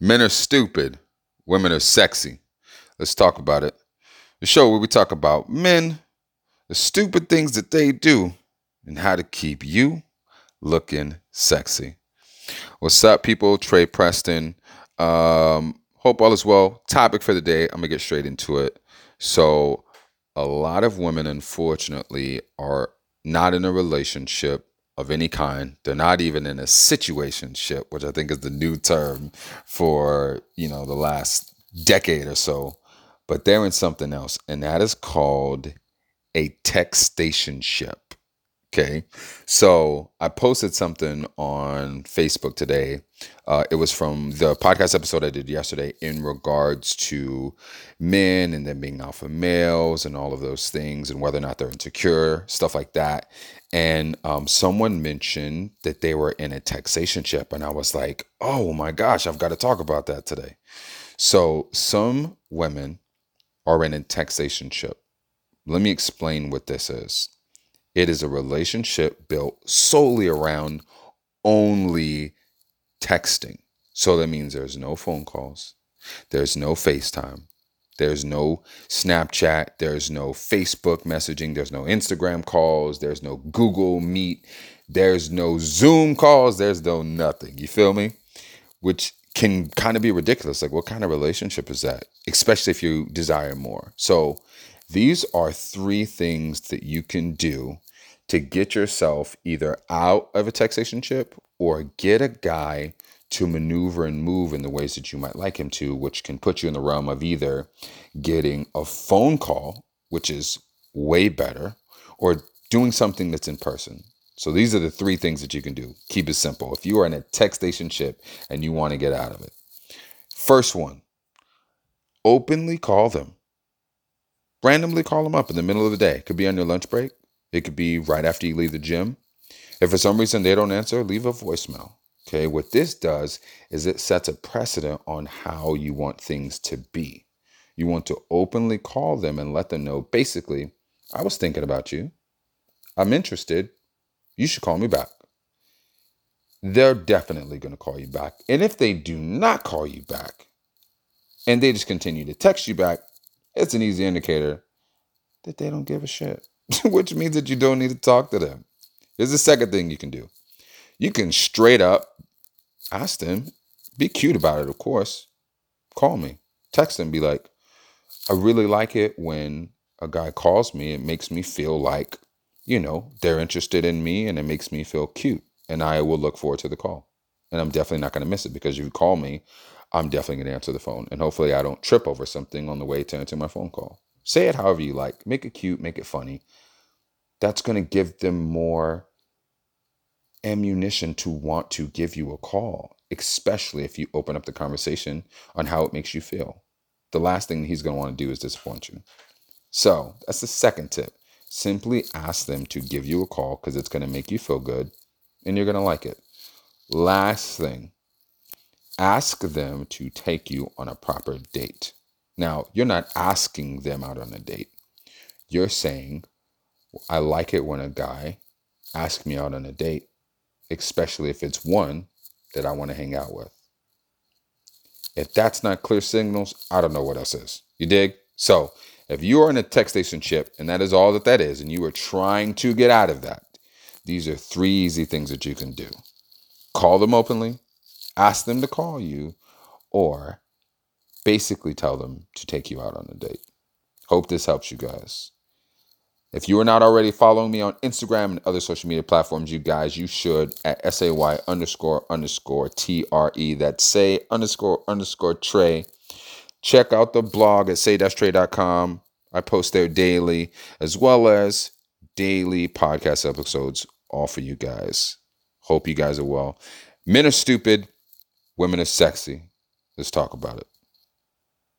Men are stupid, women are sexy. Let's talk about it. The show where we talk about men, the stupid things that they do, and how to keep you looking sexy. What's up, people? Trey Preston. Um, hope all is well. Topic for the day. I'm gonna get straight into it. So, a lot of women, unfortunately, are not in a relationship of any kind. They're not even in a situationship, which I think is the new term for, you know, the last decade or so. But they're in something else, and that is called a textationship. Okay. So I posted something on Facebook today. Uh, it was from the podcast episode I did yesterday in regards to men and them being alpha males and all of those things and whether or not they're insecure, stuff like that. And um, someone mentioned that they were in a textationship. And I was like, oh my gosh, I've got to talk about that today. So some women are in a textationship. Let me explain what this is. It is a relationship built solely around only texting. So that means there's no phone calls, there's no FaceTime, there's no Snapchat, there's no Facebook messaging, there's no Instagram calls, there's no Google Meet, there's no Zoom calls, there's no nothing. You feel me? Which can kind of be ridiculous. Like, what kind of relationship is that? Especially if you desire more. So, these are three things that you can do to get yourself either out of a textationship or get a guy to maneuver and move in the ways that you might like him to, which can put you in the realm of either getting a phone call, which is way better, or doing something that's in person. So these are the three things that you can do. Keep it simple. If you are in a textationship and you want to get out of it, first one, openly call them. Randomly call them up in the middle of the day. Could be on your lunch break. It could be right after you leave the gym. If for some reason they don't answer, leave a voicemail. Okay, what this does is it sets a precedent on how you want things to be. You want to openly call them and let them know basically, I was thinking about you. I'm interested. You should call me back. They're definitely going to call you back. And if they do not call you back and they just continue to text you back, it's an easy indicator that they don't give a shit. which means that you don't need to talk to them. Here's the second thing you can do you can straight up ask them, be cute about it, of course. Call me, text them, be like, I really like it when a guy calls me. It makes me feel like, you know, they're interested in me and it makes me feel cute. And I will look forward to the call. And I'm definitely not going to miss it because if you call me, I'm definitely going to answer the phone. And hopefully I don't trip over something on the way to answer my phone call. Say it however you like. Make it cute, make it funny. That's going to give them more ammunition to want to give you a call, especially if you open up the conversation on how it makes you feel. The last thing he's going to want to do is disappoint you. So that's the second tip. Simply ask them to give you a call because it's going to make you feel good and you're going to like it. Last thing, ask them to take you on a proper date. Now, you're not asking them out on a date. You're saying, I like it when a guy asks me out on a date, especially if it's one that I want to hang out with. If that's not clear signals, I don't know what else is. You dig? So, if you are in a textationship and that is all that that is, and you are trying to get out of that, these are three easy things that you can do. Call them openly, ask them to call you, or basically tell them to take you out on a date. Hope this helps you guys. If you are not already following me on Instagram and other social media platforms, you guys, you should at say underscore underscore T-R-E. That's say underscore underscore Trey. Check out the blog at say-trey.com. I post there daily, as well as daily podcast episodes, all for you guys. Hope you guys are well. Men are stupid, women are sexy. Let's talk about it.